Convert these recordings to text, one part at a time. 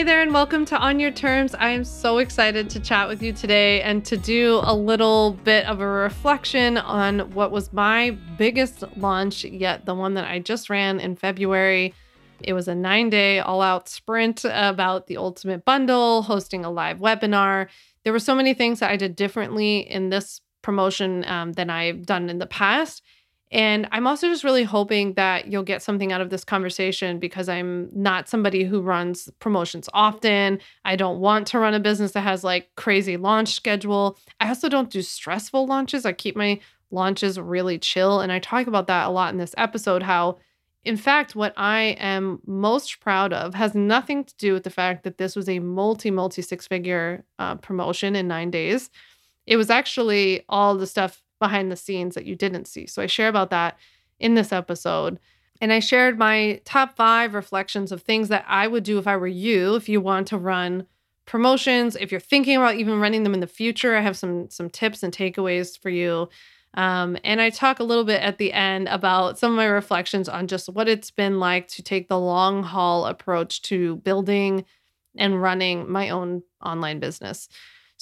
Hey there, and welcome to On Your Terms. I am so excited to chat with you today and to do a little bit of a reflection on what was my biggest launch yet, the one that I just ran in February. It was a nine day all out sprint about the ultimate bundle, hosting a live webinar. There were so many things that I did differently in this promotion um, than I've done in the past. And I'm also just really hoping that you'll get something out of this conversation because I'm not somebody who runs promotions often. I don't want to run a business that has like crazy launch schedule. I also don't do stressful launches. I keep my launches really chill and I talk about that a lot in this episode how in fact what I am most proud of has nothing to do with the fact that this was a multi multi six figure uh, promotion in 9 days. It was actually all the stuff behind the scenes that you didn't see. So I share about that in this episode. And I shared my top five reflections of things that I would do if I were you, if you want to run promotions, if you're thinking about even running them in the future. I have some some tips and takeaways for you. Um, and I talk a little bit at the end about some of my reflections on just what it's been like to take the long haul approach to building and running my own online business.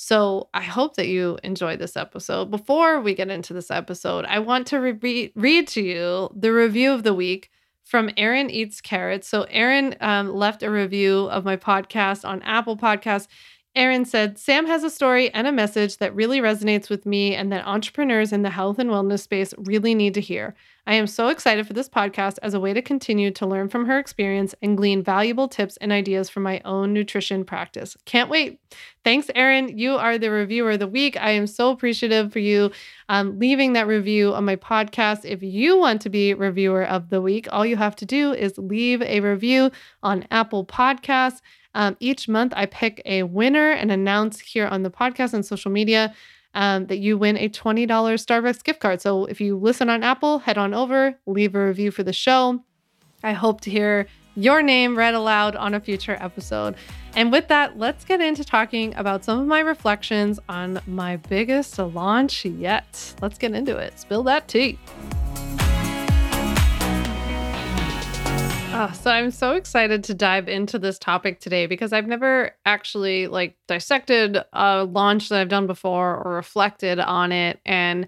So I hope that you enjoy this episode. Before we get into this episode, I want to re- read to you the review of the week from Aaron Eats Carrots. So Aaron um, left a review of my podcast on Apple Podcasts. Aaron said, Sam has a story and a message that really resonates with me and that entrepreneurs in the health and wellness space really need to hear. I am so excited for this podcast as a way to continue to learn from her experience and glean valuable tips and ideas for my own nutrition practice. Can't wait. Thanks, Erin. You are the reviewer of the week. I am so appreciative for you um, leaving that review on my podcast. If you want to be reviewer of the week, all you have to do is leave a review on Apple Podcasts. Um, each month, I pick a winner and announce here on the podcast and social media um, that you win a $20 Starbucks gift card. So if you listen on Apple, head on over, leave a review for the show. I hope to hear your name read aloud on a future episode. And with that, let's get into talking about some of my reflections on my biggest launch yet. Let's get into it. Spill that tea. Oh, so I'm so excited to dive into this topic today because I've never actually like dissected a launch that I've done before or reflected on it and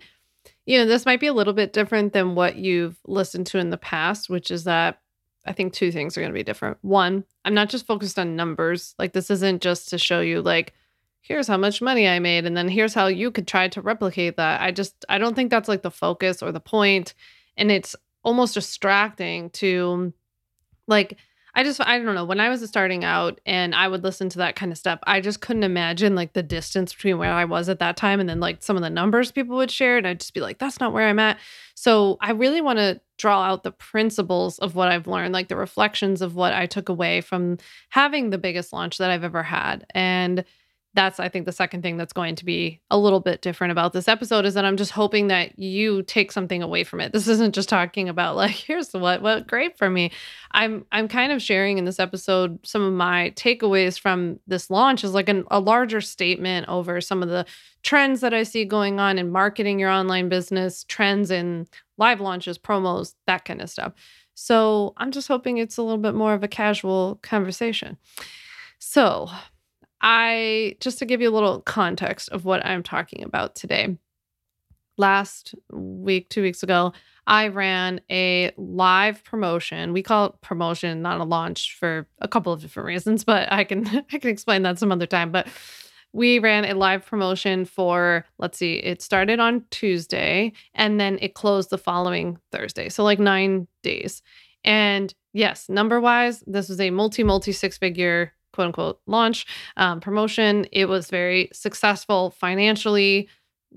you know, this might be a little bit different than what you've listened to in the past, which is that I think two things are going to be different. One, I'm not just focused on numbers. Like this isn't just to show you like here's how much money I made and then here's how you could try to replicate that. I just I don't think that's like the focus or the point and it's almost distracting to like, I just, I don't know. When I was starting out and I would listen to that kind of stuff, I just couldn't imagine like the distance between where I was at that time and then like some of the numbers people would share. And I'd just be like, that's not where I'm at. So I really want to draw out the principles of what I've learned, like the reflections of what I took away from having the biggest launch that I've ever had. And that's i think the second thing that's going to be a little bit different about this episode is that i'm just hoping that you take something away from it. This isn't just talking about like here's what what great for me. I'm i'm kind of sharing in this episode some of my takeaways from this launch is like an, a larger statement over some of the trends that i see going on in marketing your online business trends in live launches promos that kind of stuff. So i'm just hoping it's a little bit more of a casual conversation. So I just to give you a little context of what I'm talking about today. Last week, two weeks ago, I ran a live promotion. We call it promotion, not a launch for a couple of different reasons, but I can I can explain that some other time. But we ran a live promotion for let's see, it started on Tuesday and then it closed the following Thursday. So like 9 days. And yes, number wise, this was a multi multi six figure quote unquote launch um, promotion. It was very successful financially,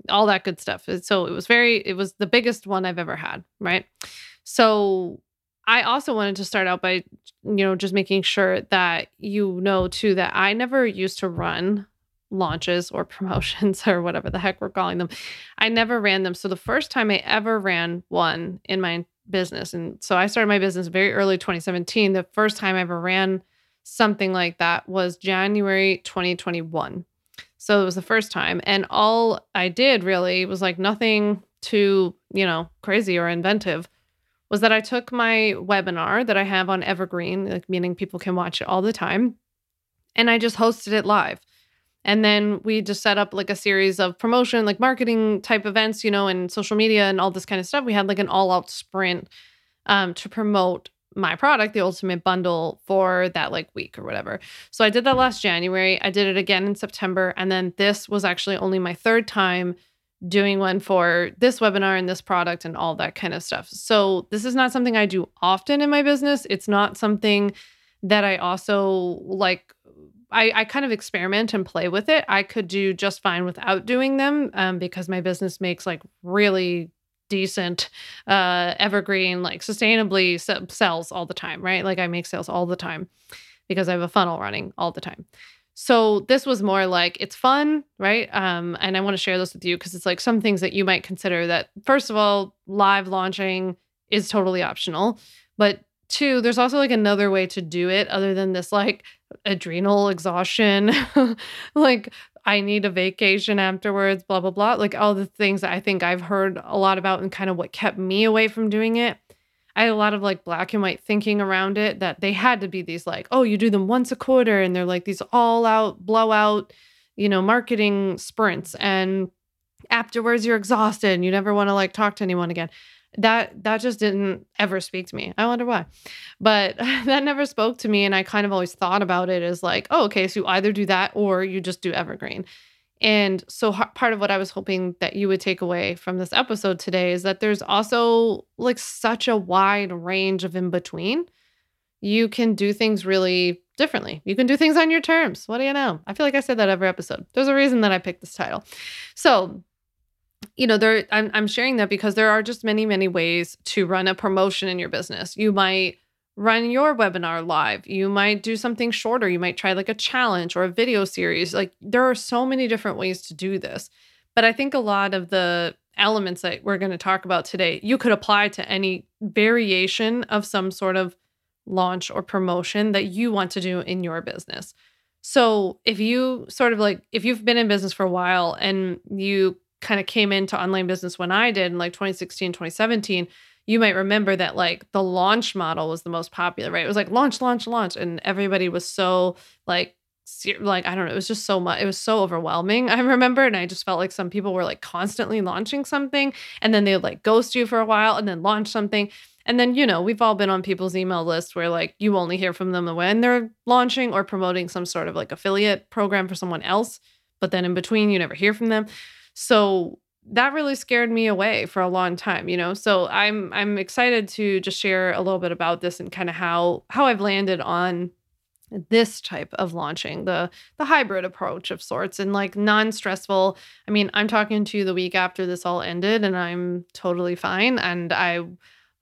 all that good stuff. So it was very, it was the biggest one I've ever had. Right. So I also wanted to start out by, you know, just making sure that you know too that I never used to run launches or promotions or whatever the heck we're calling them. I never ran them. So the first time I ever ran one in my business, and so I started my business very early 2017. The first time I ever ran something like that was January 2021. So it was the first time. And all I did really was like nothing too, you know, crazy or inventive was that I took my webinar that I have on Evergreen, like meaning people can watch it all the time. And I just hosted it live. And then we just set up like a series of promotion, like marketing type events, you know, and social media and all this kind of stuff. We had like an all out sprint um, to promote my product, the ultimate bundle, for that like week or whatever. So I did that last January. I did it again in September. And then this was actually only my third time doing one for this webinar and this product and all that kind of stuff. So this is not something I do often in my business. It's not something that I also like I, I kind of experiment and play with it. I could do just fine without doing them um, because my business makes like really decent uh evergreen like sustainably sells all the time right? Like i make sales all the time because i have a funnel running all the time. So this was more like it's fun right? Um and i want to share this with you because it's like some things that you might consider that first of all live launching is totally optional but two there's also like another way to do it other than this like adrenal exhaustion, like I need a vacation afterwards, blah, blah, blah. Like all the things that I think I've heard a lot about and kind of what kept me away from doing it. I had a lot of like black and white thinking around it that they had to be these like, oh, you do them once a quarter and they're like these all out, blowout, you know, marketing sprints. And afterwards you're exhausted and you never want to like talk to anyone again that that just didn't ever speak to me. I wonder why. But that never spoke to me and I kind of always thought about it as like, oh, okay, so you either do that or you just do evergreen. And so part of what I was hoping that you would take away from this episode today is that there's also like such a wide range of in between. You can do things really differently. You can do things on your terms. What do you know? I feel like I said that every episode. There's a reason that I picked this title. So, you know there I'm, I'm sharing that because there are just many many ways to run a promotion in your business. You might run your webinar live. You might do something shorter. You might try like a challenge or a video series. Like there are so many different ways to do this. But i think a lot of the elements that we're going to talk about today you could apply to any variation of some sort of launch or promotion that you want to do in your business. So if you sort of like if you've been in business for a while and you kind of came into online business when I did in like 2016, 2017, you might remember that like the launch model was the most popular, right? It was like launch, launch, launch. And everybody was so like, like I don't know, it was just so much. It was so overwhelming. I remember, and I just felt like some people were like constantly launching something, and then they would like ghost you for a while, and then launch something, and then you know we've all been on people's email lists where like you only hear from them when they're launching or promoting some sort of like affiliate program for someone else, but then in between you never hear from them. So that really scared me away for a long time, you know. So I'm I'm excited to just share a little bit about this and kind of how how I've landed on this type of launching the the hybrid approach of sorts and like non-stressful i mean i'm talking to you the week after this all ended and i'm totally fine and i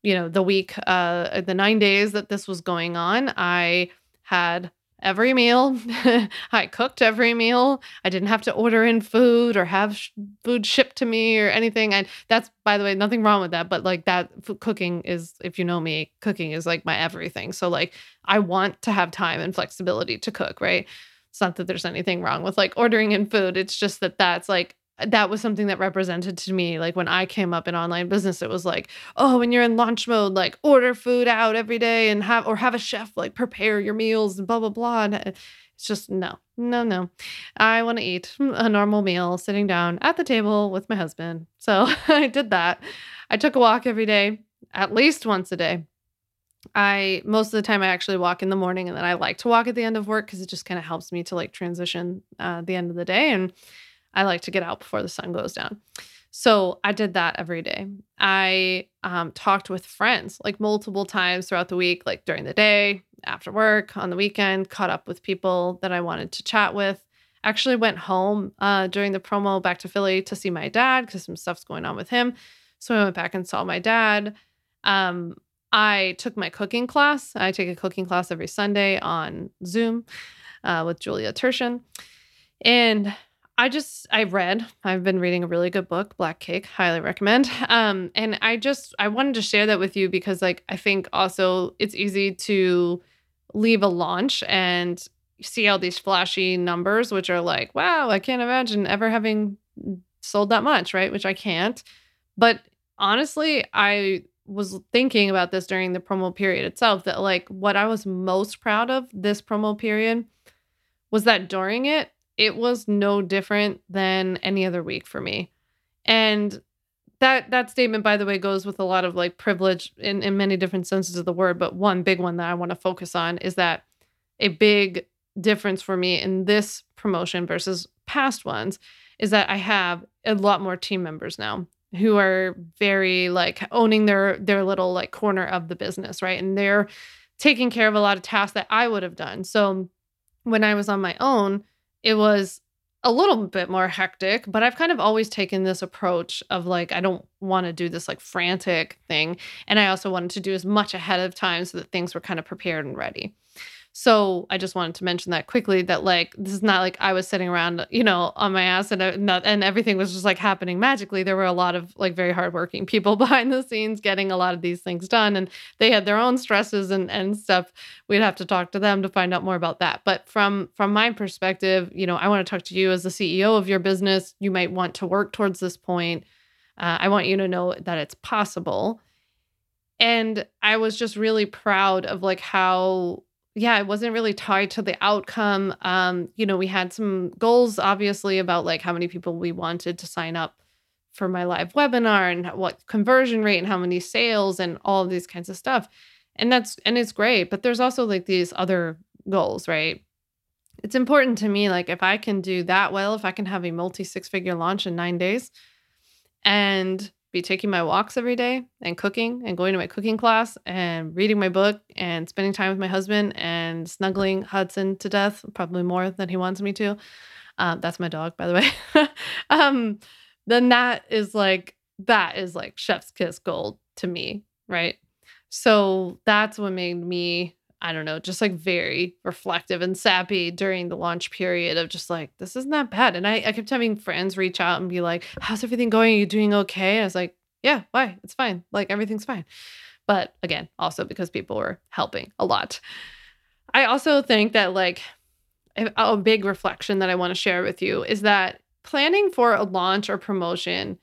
you know the week uh the 9 days that this was going on i had every meal. I cooked every meal. I didn't have to order in food or have sh- food shipped to me or anything. And that's, by the way, nothing wrong with that. But like that f- cooking is, if you know me, cooking is like my everything. So like I want to have time and flexibility to cook, right? It's not that there's anything wrong with like ordering in food. It's just that that's like that was something that represented to me like when i came up in online business it was like oh when you're in launch mode like order food out every day and have or have a chef like prepare your meals and blah blah blah. And it's just no no no. I want to eat a normal meal sitting down at the table with my husband. So i did that. I took a walk every day at least once a day. I most of the time I actually walk in the morning and then I like to walk at the end of work because it just kind of helps me to like transition uh, the end of the day and I like to get out before the sun goes down. So I did that every day. I um, talked with friends like multiple times throughout the week, like during the day, after work, on the weekend, caught up with people that I wanted to chat with. Actually, went home uh, during the promo back to Philly to see my dad because some stuff's going on with him. So I went back and saw my dad. Um, I took my cooking class. I take a cooking class every Sunday on Zoom uh, with Julia Turshen. And I just I read. I've been reading a really good book, Black Cake, highly recommend. Um and I just I wanted to share that with you because like I think also it's easy to leave a launch and see all these flashy numbers which are like, wow, I can't imagine ever having sold that much, right? Which I can't. But honestly, I was thinking about this during the promo period itself that like what I was most proud of this promo period was that during it, it was no different than any other week for me. And that that statement by the way goes with a lot of like privilege in in many different senses of the word, but one big one that I want to focus on is that a big difference for me in this promotion versus past ones is that I have a lot more team members now who are very like owning their their little like corner of the business, right? And they're taking care of a lot of tasks that I would have done. So when I was on my own, it was a little bit more hectic, but I've kind of always taken this approach of like, I don't want to do this like frantic thing. And I also wanted to do as much ahead of time so that things were kind of prepared and ready. So I just wanted to mention that quickly that like this is not like I was sitting around, you know, on my ass and uh, and everything was just like happening magically. There were a lot of like very hardworking people behind the scenes getting a lot of these things done, and they had their own stresses and and stuff. We'd have to talk to them to find out more about that. But from from my perspective, you know, I want to talk to you as the CEO of your business. You might want to work towards this point. Uh, I want you to know that it's possible. And I was just really proud of like how yeah, it wasn't really tied to the outcome. Um, you know, we had some goals obviously about like how many people we wanted to sign up for my live webinar and what conversion rate and how many sales and all of these kinds of stuff. And that's and it's great, but there's also like these other goals, right? It's important to me like if I can do that well, if I can have a multi six figure launch in 9 days and be taking my walks every day and cooking and going to my cooking class and reading my book and spending time with my husband and snuggling Hudson to death, probably more than he wants me to. Um, that's my dog, by the way. um, then that is like, that is like chef's kiss gold to me, right? So that's what made me I don't know, just like very reflective and sappy during the launch period of just like, this isn't that bad. And I, I kept having friends reach out and be like, how's everything going? Are you doing okay? I was like, yeah, why? It's fine. Like everything's fine. But again, also because people were helping a lot. I also think that like a big reflection that I want to share with you is that planning for a launch or promotion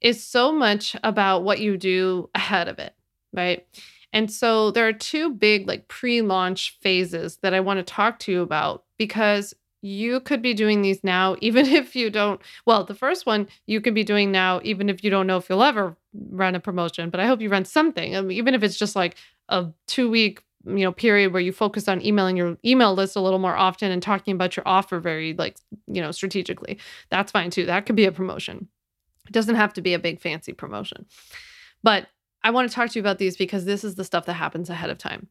is so much about what you do ahead of it, right? And so there are two big like pre-launch phases that I want to talk to you about because you could be doing these now even if you don't well the first one you could be doing now even if you don't know if you'll ever run a promotion but i hope you run something. I mean, even if it's just like a two week you know period where you focus on emailing your email list a little more often and talking about your offer very like you know strategically that's fine too. That could be a promotion. It doesn't have to be a big fancy promotion. But I want to talk to you about these because this is the stuff that happens ahead of time.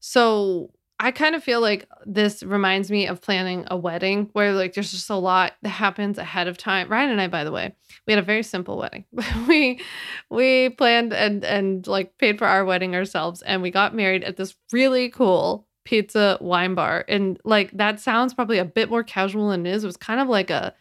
So I kind of feel like this reminds me of planning a wedding where like there's just a lot that happens ahead of time. Ryan and I, by the way, we had a very simple wedding. we we planned and and like paid for our wedding ourselves and we got married at this really cool pizza wine bar. And like that sounds probably a bit more casual than it is. It was kind of like a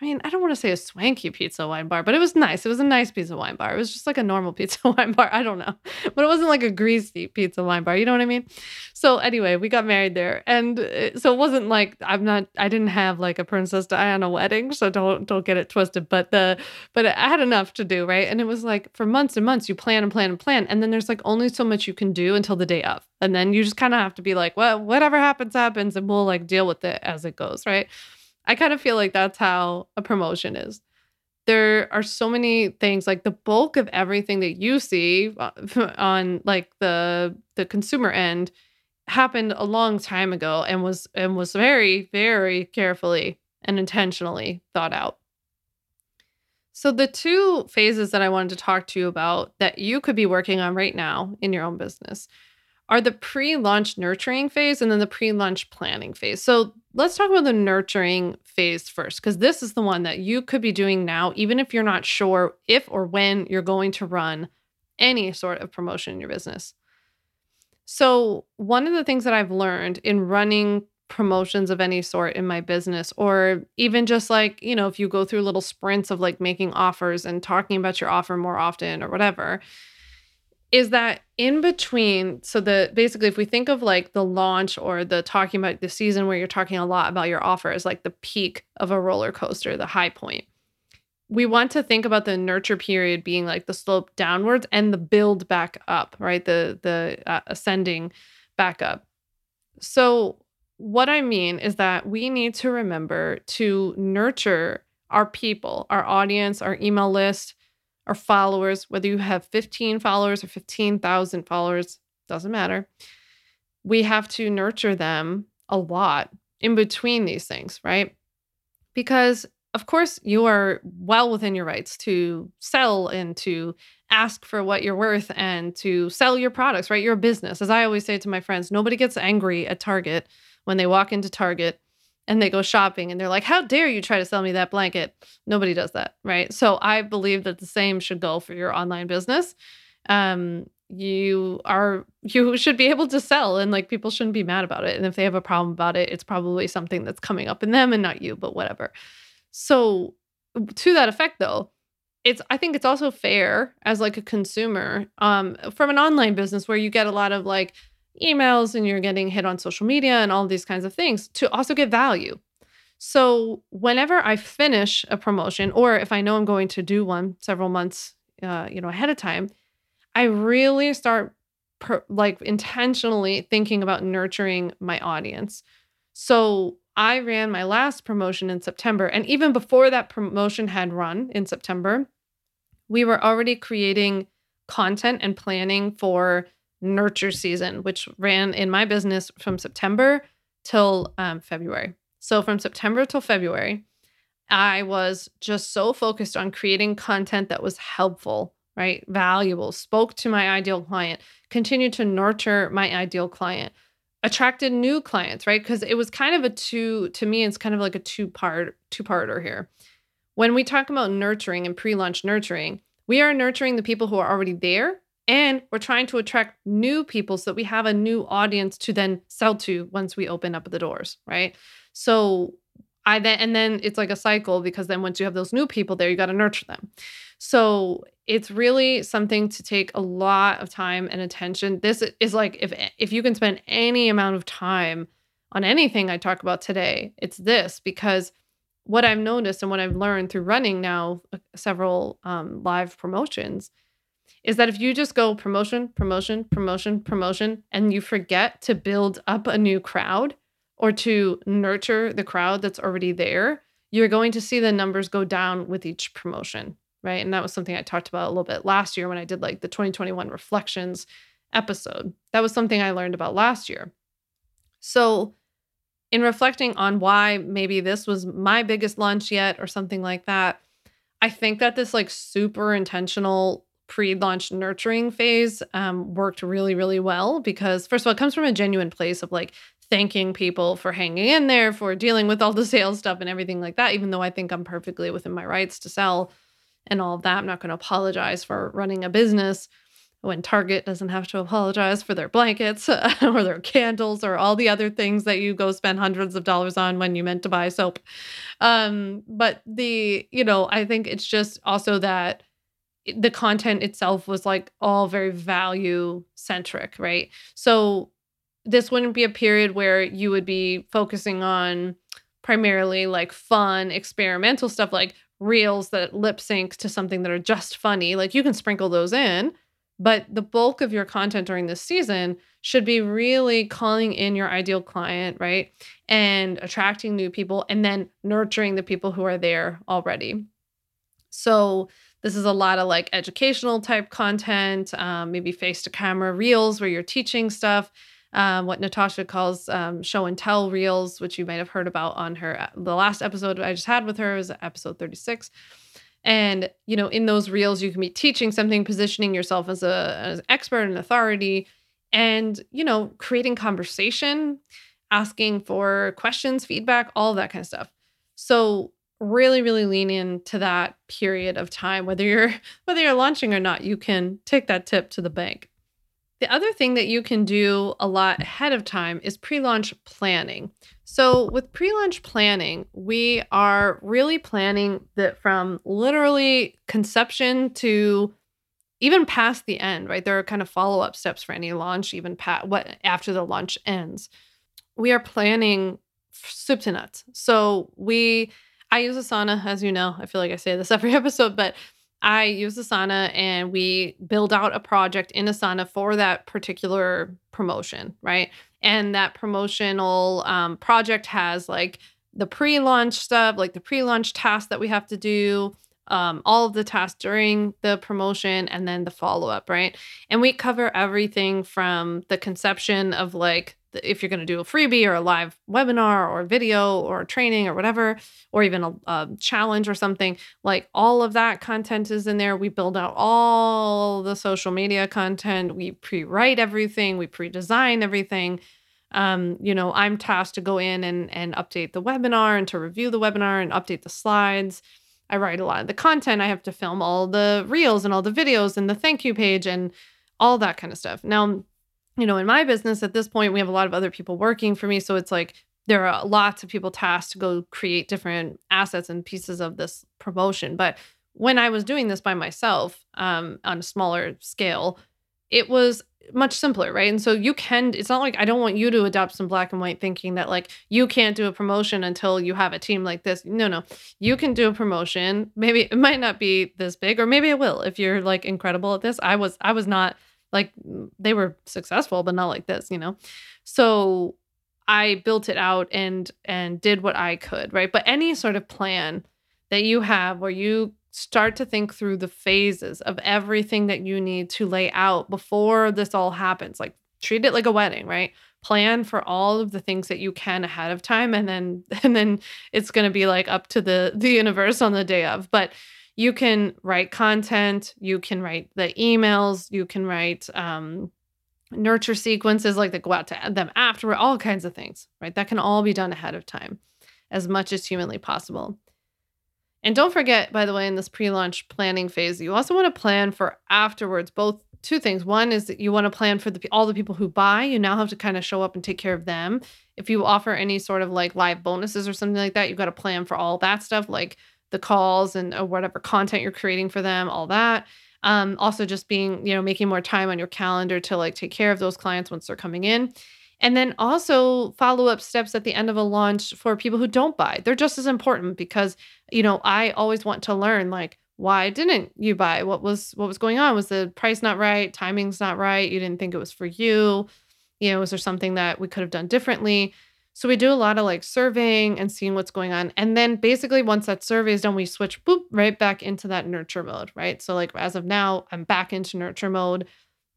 I mean, I don't want to say a swanky pizza wine bar, but it was nice. It was a nice pizza wine bar. It was just like a normal pizza wine bar. I don't know. But it wasn't like a greasy pizza wine bar. You know what I mean? So anyway, we got married there. And uh, so it wasn't like I'm not I didn't have like a Princess Diana wedding, so don't don't get it twisted, but the but I had enough to do, right? And it was like for months and months you plan and plan and plan and then there's like only so much you can do until the day of. And then you just kind of have to be like, well, whatever happens happens and we'll like deal with it as it goes, right? I kind of feel like that's how a promotion is. There are so many things like the bulk of everything that you see uh, on like the the consumer end happened a long time ago and was and was very very carefully and intentionally thought out. So the two phases that I wanted to talk to you about that you could be working on right now in your own business are the pre-launch nurturing phase and then the pre-launch planning phase. So let's talk about the nurturing phase first, because this is the one that you could be doing now, even if you're not sure if or when you're going to run any sort of promotion in your business. So, one of the things that I've learned in running promotions of any sort in my business, or even just like, you know, if you go through little sprints of like making offers and talking about your offer more often or whatever, is that in between so the basically if we think of like the launch or the talking about the season where you're talking a lot about your offer is like the peak of a roller coaster the high point we want to think about the nurture period being like the slope downwards and the build back up right? The the uh, ascending back up. So what I mean is that we need to remember to nurture our people, our audience, our email list, our followers, whether you have 15 followers or 15,000 followers, doesn't matter. We have to nurture them a lot in between these things, right? Because of course, you are well within your rights to sell and to ask for what you're worth and to sell your products, right? You're a business. As I always say to my friends, nobody gets angry at Target when they walk into Target and they go shopping and they're like, How dare you try to sell me that blanket? Nobody does that, right? So I believe that the same should go for your online business. Um, you are you should be able to sell and like people shouldn't be mad about it and if they have a problem about it it's probably something that's coming up in them and not you but whatever so to that effect though, it's I think it's also fair as like a consumer um from an online business where you get a lot of like emails and you're getting hit on social media and all these kinds of things to also get value. So whenever I finish a promotion or if I know I'm going to do one several months uh, you know ahead of time, I really start per, like intentionally thinking about nurturing my audience. So I ran my last promotion in September. And even before that promotion had run in September, we were already creating content and planning for nurture season, which ran in my business from September till um, February. So from September till February, I was just so focused on creating content that was helpful, right? Valuable, spoke to my ideal client, continued to nurture my ideal client attracted new clients, right? Because it was kind of a two, to me, it's kind of like a two part, two parter here. When we talk about nurturing and pre launch nurturing, we are nurturing the people who are already there and we're trying to attract new people so that we have a new audience to then sell to once we open up the doors, right? So I then, and then it's like a cycle because then once you have those new people there, you got to nurture them. So it's really something to take a lot of time and attention. This is like if if you can spend any amount of time on anything I talk about today, it's this because what I've noticed and what I've learned through running now uh, several um, live promotions is that if you just go promotion, promotion, promotion, promotion, and you forget to build up a new crowd or to nurture the crowd that's already there, you're going to see the numbers go down with each promotion right? And that was something I talked about a little bit last year when I did like the 2021 reflections episode. That was something I learned about last year. So, in reflecting on why maybe this was my biggest launch yet or something like that, I think that this like super intentional pre-launch nurturing phase um, worked really, really well because first of all, it comes from a genuine place of like thanking people for hanging in there, for dealing with all the sales stuff and everything like that. Even though I think I'm perfectly within my rights to sell and all of that. I'm not going to apologize for running a business when Target doesn't have to apologize for their blankets or their candles or all the other things that you go spend hundreds of dollars on when you meant to buy soap. Um, but the, you know, I think it's just also that the content itself was like all very value centric, right? So this wouldn't be a period where you would be focusing on primarily like fun experimental stuff like reels that lip sync to something that are just funny. Like you can sprinkle those in, but the bulk of your content during this season should be really calling in your ideal client, right? And attracting new people and then nurturing the people who are there already. So, this is a lot of like educational type content, um, maybe face to camera reels where you're teaching stuff um, what Natasha calls um, show and tell reels, which you might have heard about on her uh, the last episode I just had with her was episode 36. And you know, in those reels, you can be teaching something, positioning yourself as a as an expert and authority, and you know, creating conversation, asking for questions, feedback, all that kind of stuff. So really really lean into that period of time whether you're whether you're launching or not you can take that tip to the bank the other thing that you can do a lot ahead of time is pre launch planning. So, with pre launch planning, we are really planning that from literally conception to even past the end, right? There are kind of follow up steps for any launch, even past what after the launch ends. We are planning soup to nuts. So, we, I use Asana, as you know. I feel like I say this every episode, but I use Asana and we build out a project in Asana for that particular promotion, right? And that promotional um, project has like the pre launch stuff, like the pre launch tasks that we have to do, um, all of the tasks during the promotion, and then the follow up, right? And we cover everything from the conception of like if you're going to do a freebie or a live webinar or video or training or whatever, or even a, a, challenge or something, like all of that content is in there. We build out all the social media content. We pre write everything, we pre design everything. Um, you know, I'm tasked to go in and, and update the webinar and to review the webinar and update the slides. I write a lot of the content. I have to film all the reels and all the videos and the thank you page and all that kind of stuff. Now, you know, in my business at this point, we have a lot of other people working for me. So it's like there are lots of people tasked to go create different assets and pieces of this promotion. But when I was doing this by myself um, on a smaller scale, it was much simpler, right? And so you can, it's not like I don't want you to adopt some black and white thinking that like you can't do a promotion until you have a team like this. No, no, you can do a promotion. Maybe it might not be this big, or maybe it will if you're like incredible at this. I was, I was not like mm, they were successful, but not like this, you know? So I built it out and and did what I could, right? But any sort of plan that you have where you start to think through the phases of everything that you need to lay out before this all happens. Like treat it like a wedding, right? Plan for all of the things that you can ahead of time and then and then it's going to be like up to the the universe on the day of. But you can write content, you can write the emails, you can write um, nurture sequences like that go out to them afterward, all kinds of things, right? That can all be done ahead of time as much as humanly possible. And don't forget, by the way, in this pre launch planning phase, you also want to plan for afterwards, both two things. One is that you want to plan for the, all the people who buy. You now have to kind of show up and take care of them. If you offer any sort of like live bonuses or something like that, you've got to plan for all that stuff. Like the calls and uh, whatever content you're creating for them, all that. Um, also, just being, you know, making more time on your calendar to like take care of those clients once they're coming in. And then also follow up steps at the end of a launch for people who don't buy. They're just as important because, you know, I always want to learn like, why didn't you buy? What was what was going on? Was the price not right? Timing's not right? You didn't think it was for you? You know, was there something that we could have done differently? So we do a lot of like surveying and seeing what's going on. And then basically once that survey is done, we switch boop right back into that nurture mode, right? So like as of now, I'm back into nurture mode,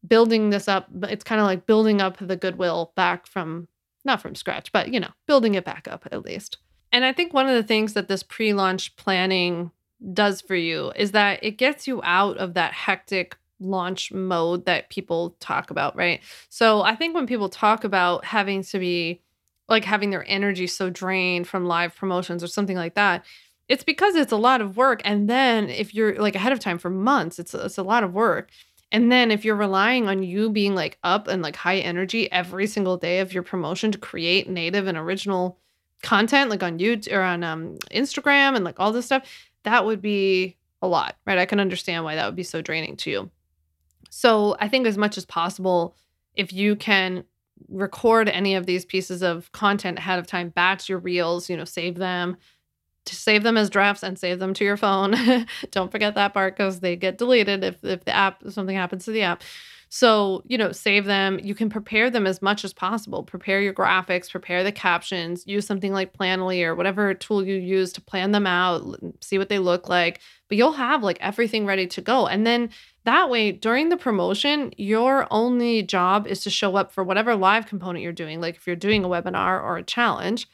building this up. It's kind of like building up the goodwill back from not from scratch, but you know, building it back up at least. And I think one of the things that this pre-launch planning does for you is that it gets you out of that hectic launch mode that people talk about, right? So I think when people talk about having to be like having their energy so drained from live promotions or something like that it's because it's a lot of work and then if you're like ahead of time for months it's it's a lot of work. And then if you're relying on you being like up and like high energy every single day of your promotion to create native and original content like on YouTube or on um, Instagram and like all this stuff that would be a lot right? I can understand why that would be so draining to you. So i think as much as possible if you can record any of these pieces of content ahead of time, batch your reels, you know, save them, to save them as drafts and save them to your phone. Don't forget that part because they get deleted if, if the app something happens to the app. So, you know, save them. You can prepare them as much as possible. Prepare your graphics, prepare the captions, use something like Planoly or whatever tool you use to plan them out, see what they look like. But you'll have like everything ready to go. And then that way, during the promotion, your only job is to show up for whatever live component you're doing. Like if you're doing a webinar or a challenge,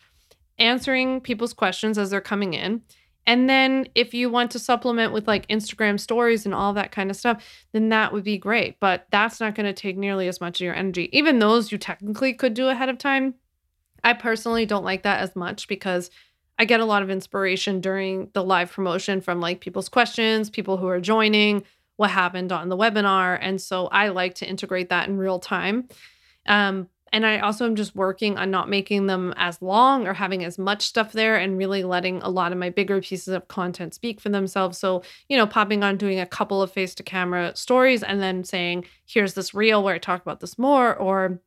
answering people's questions as they're coming in and then if you want to supplement with like Instagram stories and all that kind of stuff, then that would be great. But that's not going to take nearly as much of your energy. Even those you technically could do ahead of time. I personally don't like that as much because I get a lot of inspiration during the live promotion from like people's questions, people who are joining, what happened on the webinar. And so I like to integrate that in real time. Um, and I also am just working on not making them as long or having as much stuff there and really letting a lot of my bigger pieces of content speak for themselves. So, you know, popping on doing a couple of face to camera stories and then saying, here's this reel where I talk about this more, or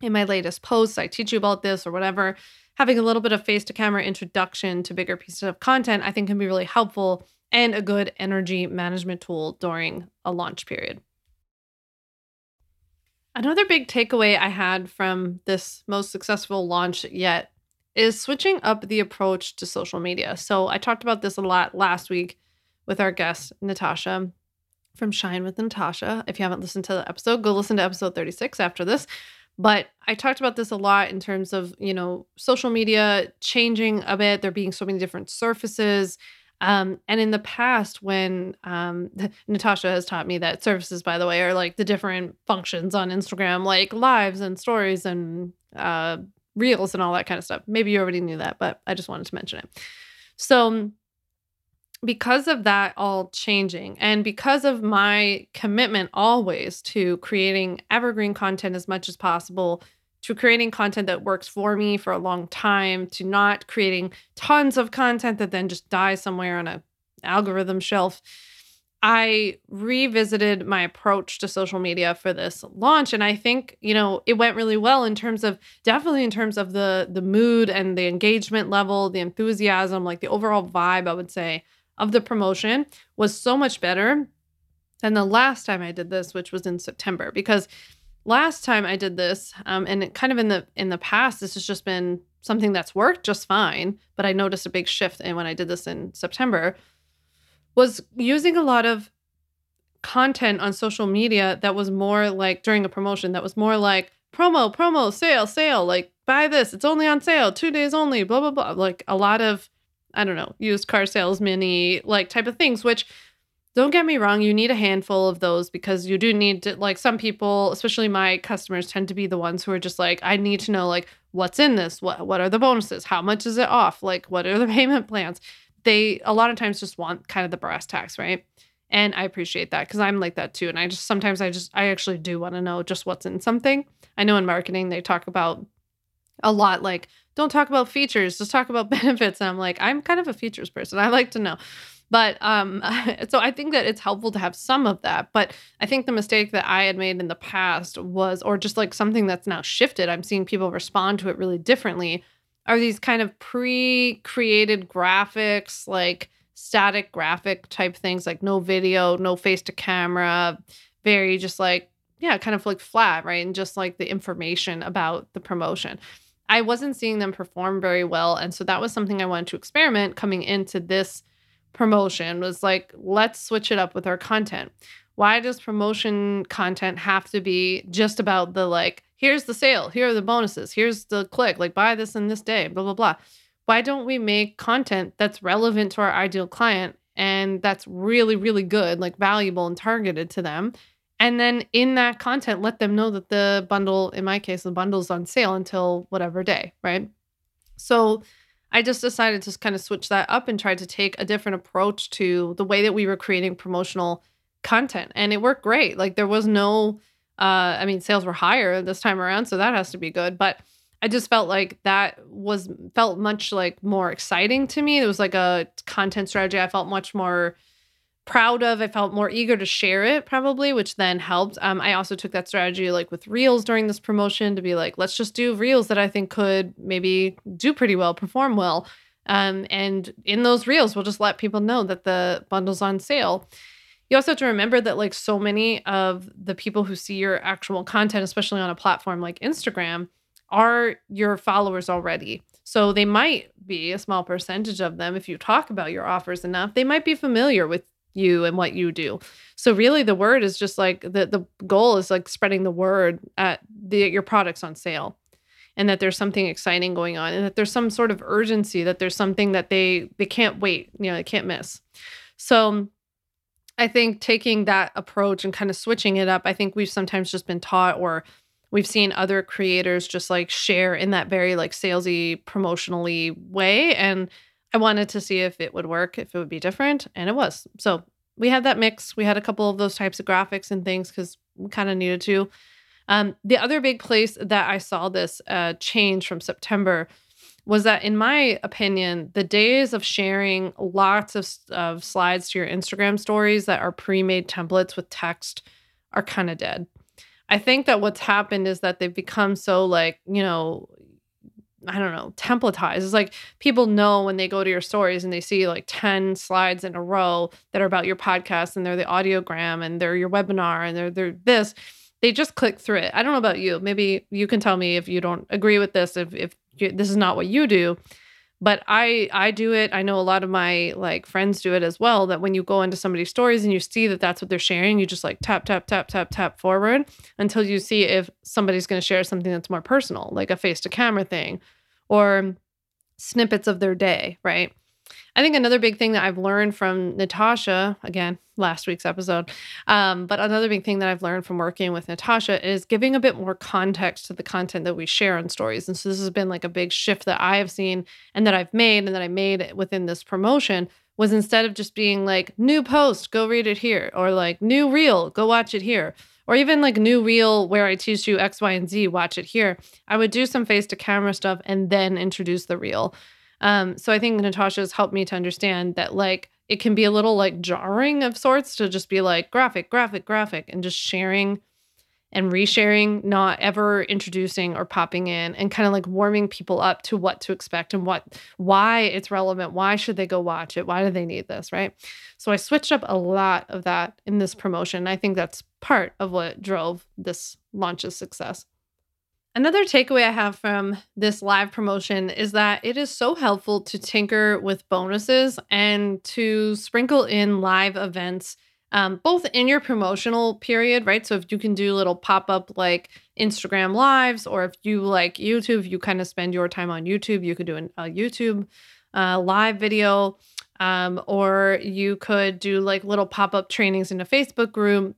in my latest posts, I teach you about this or whatever. Having a little bit of face to camera introduction to bigger pieces of content, I think can be really helpful and a good energy management tool during a launch period. Another big takeaway I had from this most successful launch yet is switching up the approach to social media. So I talked about this a lot last week with our guest, Natasha from Shine with Natasha. If you haven't listened to the episode, go listen to episode 36 after this. But I talked about this a lot in terms of, you know, social media changing a bit, there being so many different surfaces. Um, and in the past, when um, Natasha has taught me that services, by the way, are like the different functions on Instagram, like lives and stories and uh, reels and all that kind of stuff. Maybe you already knew that, but I just wanted to mention it. So, because of that all changing, and because of my commitment always to creating evergreen content as much as possible, to creating content that works for me for a long time to not creating tons of content that then just dies somewhere on a algorithm shelf. I revisited my approach to social media for this launch and i think you know it went really well in terms of definitely in terms of the the mood and the engagement level the enthusiasm like the overall vibe i would say of the promotion was so much better than the last time i did this which was in september because last time I did this, um, and kind of in the in the past, this has just been something that's worked just fine. But I noticed a big shift in when I did this in September, was using a lot of content on social media that was more like during a promotion that was more like promo, promo, sale, sale, like buy this, it's only on sale, two days only, blah blah blah. Like a lot of I don't know, used car sales mini like type of things, which don't get me wrong, you need a handful of those because you do need to like some people, especially my customers tend to be the ones who are just like I need to know like what's in this? What what are the bonuses? How much is it off? Like what are the payment plans? They a lot of times just want kind of the brass tacks, right? And I appreciate that because I'm like that too. And I just sometimes I just I actually do want to know just what's in something. I know in marketing they talk about a lot like don't talk about features, just talk about benefits. And I'm like, I'm kind of a features person. I like to know. But um, so I think that it's helpful to have some of that. But I think the mistake that I had made in the past was, or just like something that's now shifted, I'm seeing people respond to it really differently, are these kind of pre created graphics, like static graphic type things, like no video, no face to camera, very just like, yeah, kind of like flat, right? And just like the information about the promotion. I wasn't seeing them perform very well. And so that was something I wanted to experiment coming into this promotion was like, let's switch it up with our content. Why does promotion content have to be just about the like, here's the sale, here are the bonuses, here's the click, like buy this in this day, blah, blah, blah. Why don't we make content that's relevant to our ideal client and that's really, really good, like valuable and targeted to them? And then in that content, let them know that the bundle, in my case, the bundle's on sale until whatever day, right? So I just decided to kind of switch that up and try to take a different approach to the way that we were creating promotional content. And it worked great. Like there was no uh I mean sales were higher this time around, so that has to be good, but I just felt like that was felt much like more exciting to me. It was like a content strategy I felt much more proud of. I felt more eager to share it probably, which then helped. Um, I also took that strategy like with reels during this promotion to be like, let's just do reels that I think could maybe do pretty well, perform well. Um, and in those reels, we'll just let people know that the bundle's on sale. You also have to remember that like so many of the people who see your actual content, especially on a platform like Instagram, are your followers already. So they might be a small percentage of them if you talk about your offers enough, they might be familiar with you and what you do. So really the word is just like the the goal is like spreading the word at the your products on sale and that there's something exciting going on and that there's some sort of urgency that there's something that they they can't wait, you know, they can't miss. So I think taking that approach and kind of switching it up, I think we've sometimes just been taught or we've seen other creators just like share in that very like salesy promotionally way and I wanted to see if it would work, if it would be different, and it was. So we had that mix. We had a couple of those types of graphics and things because we kind of needed to. Um, the other big place that I saw this uh, change from September was that, in my opinion, the days of sharing lots of, of slides to your Instagram stories that are pre made templates with text are kind of dead. I think that what's happened is that they've become so like, you know, I don't know, templatized. It's like people know when they go to your stories and they see like 10 slides in a row that are about your podcast and they're the audiogram and they're your webinar and they're they're this they just click through it. I don't know about you. Maybe you can tell me if you don't agree with this, if if you, this is not what you do. But I I do it. I know a lot of my like friends do it as well. That when you go into somebody's stories and you see that that's what they're sharing, you just like tap tap tap tap tap forward until you see if somebody's going to share something that's more personal, like a face to camera thing, or snippets of their day, right? I think another big thing that I've learned from Natasha, again, last week's episode, um, but another big thing that I've learned from working with Natasha is giving a bit more context to the content that we share on stories. And so this has been like a big shift that I have seen and that I've made and that I made within this promotion was instead of just being like new post, go read it here, or like new reel, go watch it here, or even like new reel where I teach you X, Y, and Z, watch it here. I would do some face to camera stuff and then introduce the reel. Um, so I think Natasha's helped me to understand that like it can be a little like jarring of sorts to just be like graphic, graphic, graphic, and just sharing and resharing, not ever introducing or popping in and kind of like warming people up to what to expect and what why it's relevant. Why should they go watch it? Why do they need this? Right. So I switched up a lot of that in this promotion. I think that's part of what drove this launch's success. Another takeaway I have from this live promotion is that it is so helpful to tinker with bonuses and to sprinkle in live events, um, both in your promotional period, right? So if you can do little pop up like Instagram lives, or if you like YouTube, you kind of spend your time on YouTube, you could do an, a YouTube uh, live video, um, or you could do like little pop up trainings in a Facebook group,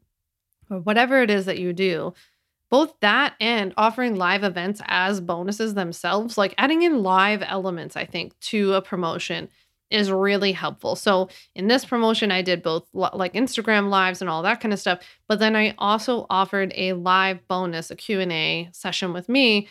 or whatever it is that you do both that and offering live events as bonuses themselves, like adding in live elements, I think, to a promotion is really helpful. So in this promotion, I did both like Instagram lives and all that kind of stuff, but then I also offered a live bonus, a Q&A session with me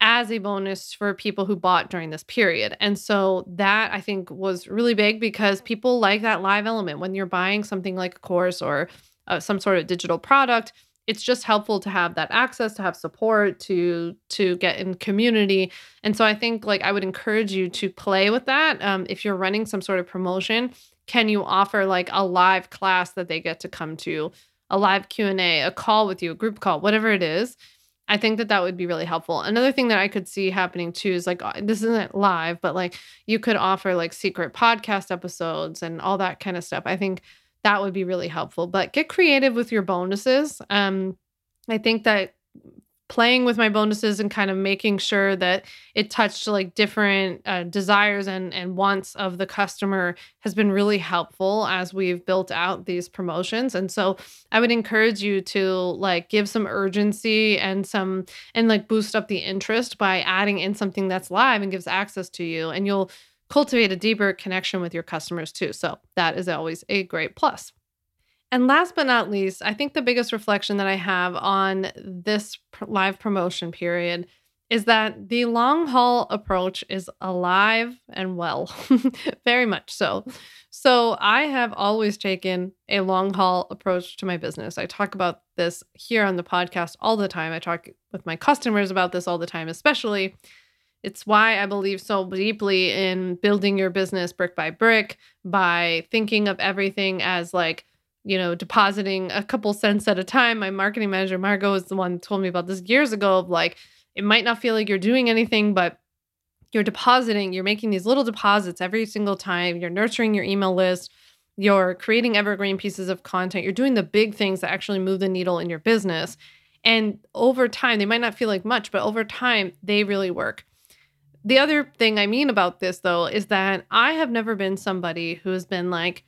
as a bonus for people who bought during this period. And so that I think was really big because people like that live element when you're buying something like a course or uh, some sort of digital product it's just helpful to have that access to have support to to get in community. And so i think like i would encourage you to play with that. Um, if you're running some sort of promotion can you offer like a live class that they get to come to a live q&a a call with you a group call whatever it is? I think that that would be really helpful. Another thing that i could see happening too is like uh, this isn't live but like you could offer like secret podcast episodes and all that kind of stuff. I think that would be really helpful. But get creative with your bonuses. Um, I think that playing with my bonuses and kind of making sure that it touched like different uh, desires and and wants of the customer has been really helpful as we've built out these promotions and so i would encourage you to like give some urgency and some and like boost up the interest by adding in something that's live and gives access to you and you'll cultivate a deeper connection with your customers too. So that is always a great plus. And last but not least, I think the biggest reflection that I have on this live promotion period is that the long haul approach is alive and well, very much so. So, I have always taken a long haul approach to my business. I talk about this here on the podcast all the time. I talk with my customers about this all the time, especially it's why I believe so deeply in building your business brick by brick by thinking of everything as like, you know, depositing a couple cents at a time. My marketing manager, Margot, is the one who told me about this years ago of like, it might not feel like you're doing anything, but you're depositing, you're making these little deposits every single time. You're nurturing your email list, you're creating evergreen pieces of content, you're doing the big things that actually move the needle in your business. And over time, they might not feel like much, but over time, they really work. The other thing I mean about this, though, is that I have never been somebody who has been like,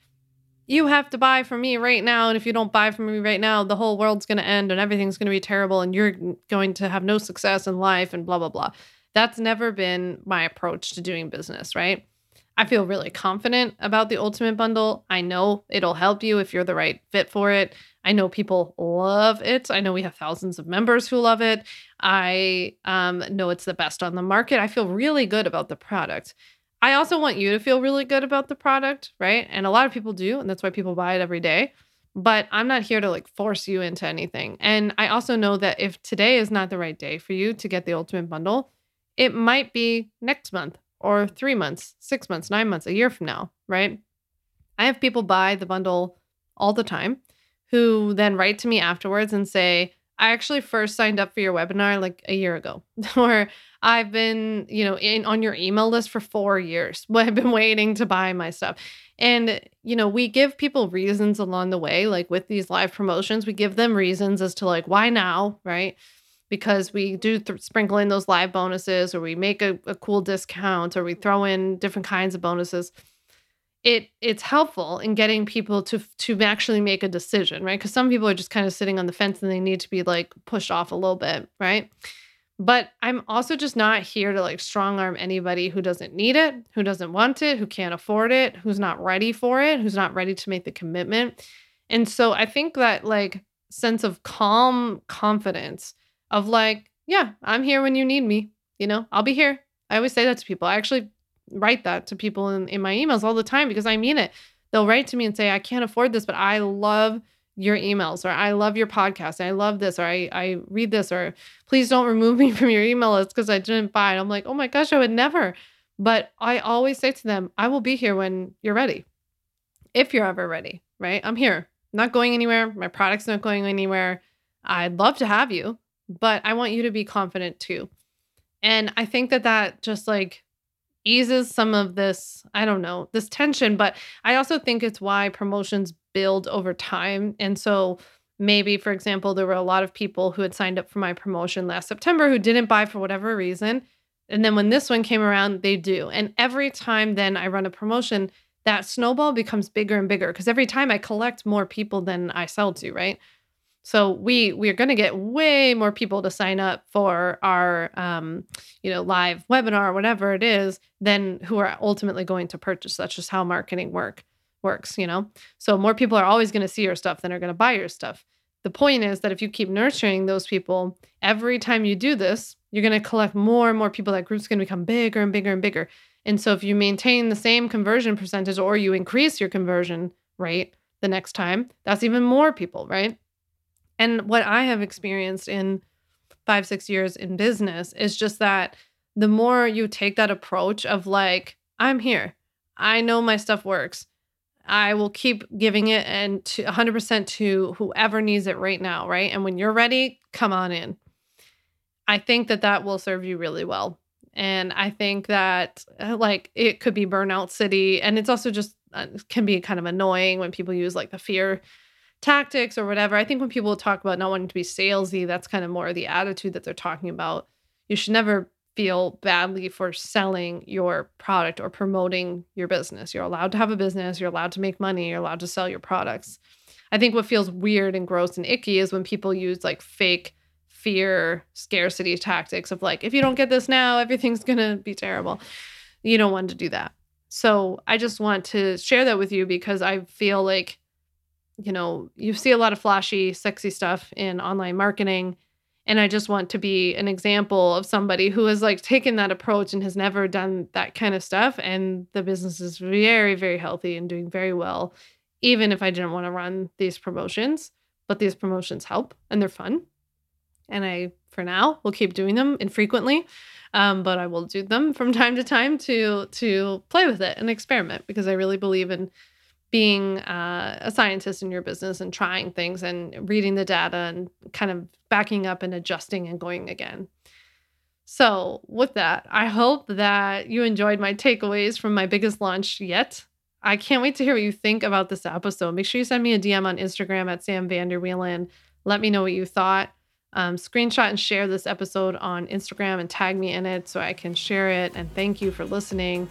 you have to buy from me right now. And if you don't buy from me right now, the whole world's going to end and everything's going to be terrible and you're going to have no success in life and blah, blah, blah. That's never been my approach to doing business, right? I feel really confident about the Ultimate Bundle. I know it'll help you if you're the right fit for it. I know people love it. I know we have thousands of members who love it. I um, know it's the best on the market. I feel really good about the product. I also want you to feel really good about the product, right? And a lot of people do, and that's why people buy it every day. But I'm not here to like force you into anything. And I also know that if today is not the right day for you to get the ultimate bundle, it might be next month or three months, six months, nine months, a year from now, right? I have people buy the bundle all the time who then write to me afterwards and say, I actually first signed up for your webinar like a year ago, or I've been, you know, in on your email list for four years. but I've been waiting to buy my stuff. And, you know, we give people reasons along the way, like with these live promotions, we give them reasons as to like, why now, right? Because we do th- sprinkle in those live bonuses or we make a, a cool discount or we throw in different kinds of bonuses it it's helpful in getting people to to actually make a decision, right? Because some people are just kind of sitting on the fence and they need to be like pushed off a little bit, right? But I'm also just not here to like strong arm anybody who doesn't need it, who doesn't want it, who can't afford it, who's not ready for it, who's not ready to make the commitment. And so I think that like sense of calm confidence of like, yeah, I'm here when you need me. You know, I'll be here. I always say that to people. I actually write that to people in, in my emails all the time because I mean it. They'll write to me and say, I can't afford this, but I love your emails or I love your podcast. I love this or I, I read this or please don't remove me from your email list because I didn't buy it. I'm like, oh my gosh, I would never. But I always say to them, I will be here when you're ready. If you're ever ready, right? I'm here. Not going anywhere. My product's not going anywhere. I'd love to have you, but I want you to be confident too. And I think that that just like eases some of this, I don't know, this tension, but I also think it's why promotions build over time. And so maybe, for example, there were a lot of people who had signed up for my promotion last September who didn't buy for whatever reason. And then when this one came around, they do. And every time then I run a promotion, that snowball becomes bigger and bigger because every time I collect more people than I sell to, right? So we we are going to get way more people to sign up for our um, you know live webinar whatever it is than who are ultimately going to purchase. That's just how marketing work works, you know. So more people are always going to see your stuff than are going to buy your stuff. The point is that if you keep nurturing those people, every time you do this, you're going to collect more and more people. That group's going to become bigger and bigger and bigger. And so if you maintain the same conversion percentage or you increase your conversion rate the next time, that's even more people, right? And what I have experienced in five, six years in business is just that the more you take that approach of like, I'm here, I know my stuff works. I will keep giving it and to 100% to whoever needs it right now, right? And when you're ready, come on in. I think that that will serve you really well. And I think that uh, like it could be burnout city and it's also just uh, can be kind of annoying when people use like the fear tactics or whatever. I think when people talk about not wanting to be salesy, that's kind of more the attitude that they're talking about. You should never feel badly for selling your product or promoting your business. You're allowed to have a business, you're allowed to make money, you're allowed to sell your products. I think what feels weird and gross and icky is when people use like fake fear, scarcity tactics of like, if you don't get this now, everything's going to be terrible. You don't want to do that. So I just want to share that with you because I feel like you know, you see a lot of flashy, sexy stuff in online marketing. And I just want to be an example of somebody who has like taken that approach and has never done that kind of stuff. And the business is very, very healthy and doing very well, even if I didn't want to run these promotions. But these promotions help and they're fun. And I, for now, will keep doing them infrequently. Um, but I will do them from time to time to to play with it and experiment because I really believe in being uh, a scientist in your business and trying things and reading the data and kind of backing up and adjusting and going again. So, with that, I hope that you enjoyed my takeaways from my biggest launch yet. I can't wait to hear what you think about this episode. Make sure you send me a DM on Instagram at Sam Vanderwielen. Let me know what you thought. Um, screenshot and share this episode on Instagram and tag me in it so I can share it. And thank you for listening.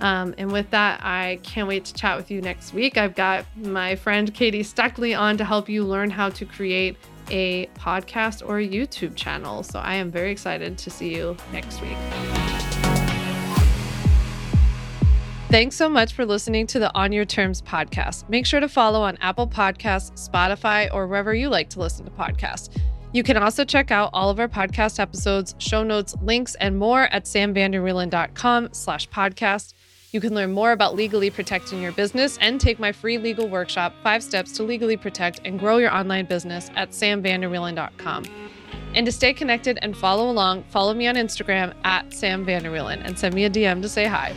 Um, and with that, I can't wait to chat with you next week. I've got my friend Katie Steckly on to help you learn how to create a podcast or a YouTube channel. So I am very excited to see you next week. Thanks so much for listening to the On Your Terms podcast. Make sure to follow on Apple Podcasts, Spotify, or wherever you like to listen to podcasts. You can also check out all of our podcast episodes, show notes, links, and more at samvanderwielen.com slash podcast. You can learn more about legally protecting your business and take my free legal workshop, Five Steps to Legally Protect and Grow Your Online Business at samvanderwielen.com. And to stay connected and follow along, follow me on Instagram at Sam and send me a DM to say hi.